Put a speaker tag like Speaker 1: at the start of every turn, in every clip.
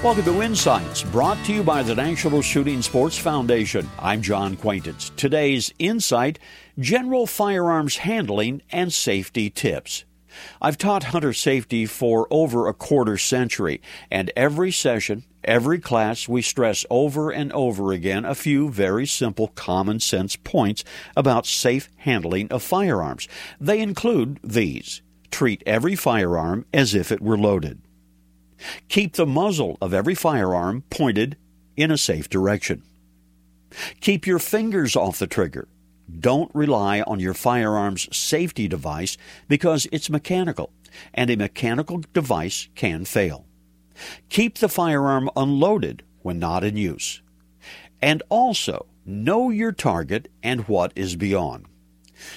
Speaker 1: Welcome to Insights, brought to you by the National Shooting Sports Foundation. I'm John Quaintance. Today's Insight General Firearms Handling and Safety Tips. I've taught hunter safety for over a quarter century, and every session, every class, we stress over and over again a few very simple common sense points about safe handling of firearms. They include these treat every firearm as if it were loaded. Keep the muzzle of every firearm pointed in a safe direction. Keep your fingers off the trigger. Don't rely on your firearm's safety device because it's mechanical, and a mechanical device can fail. Keep the firearm unloaded when not in use. And also, know your target and what is beyond.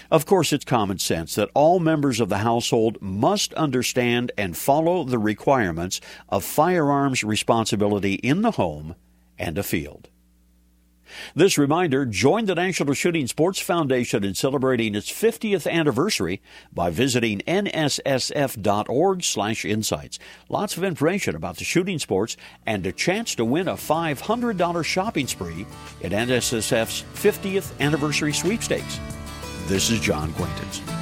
Speaker 1: Of course, it's common sense that all members of the household must understand and follow the requirements of firearms responsibility in the home and a field. This reminder join the National Shooting Sports Foundation in celebrating its 50th anniversary by visiting nssf.org/insights. Lots of information about the shooting sports and a chance to win a $500 shopping spree at NSSF's 50th anniversary sweepstakes. This is John Quaintance.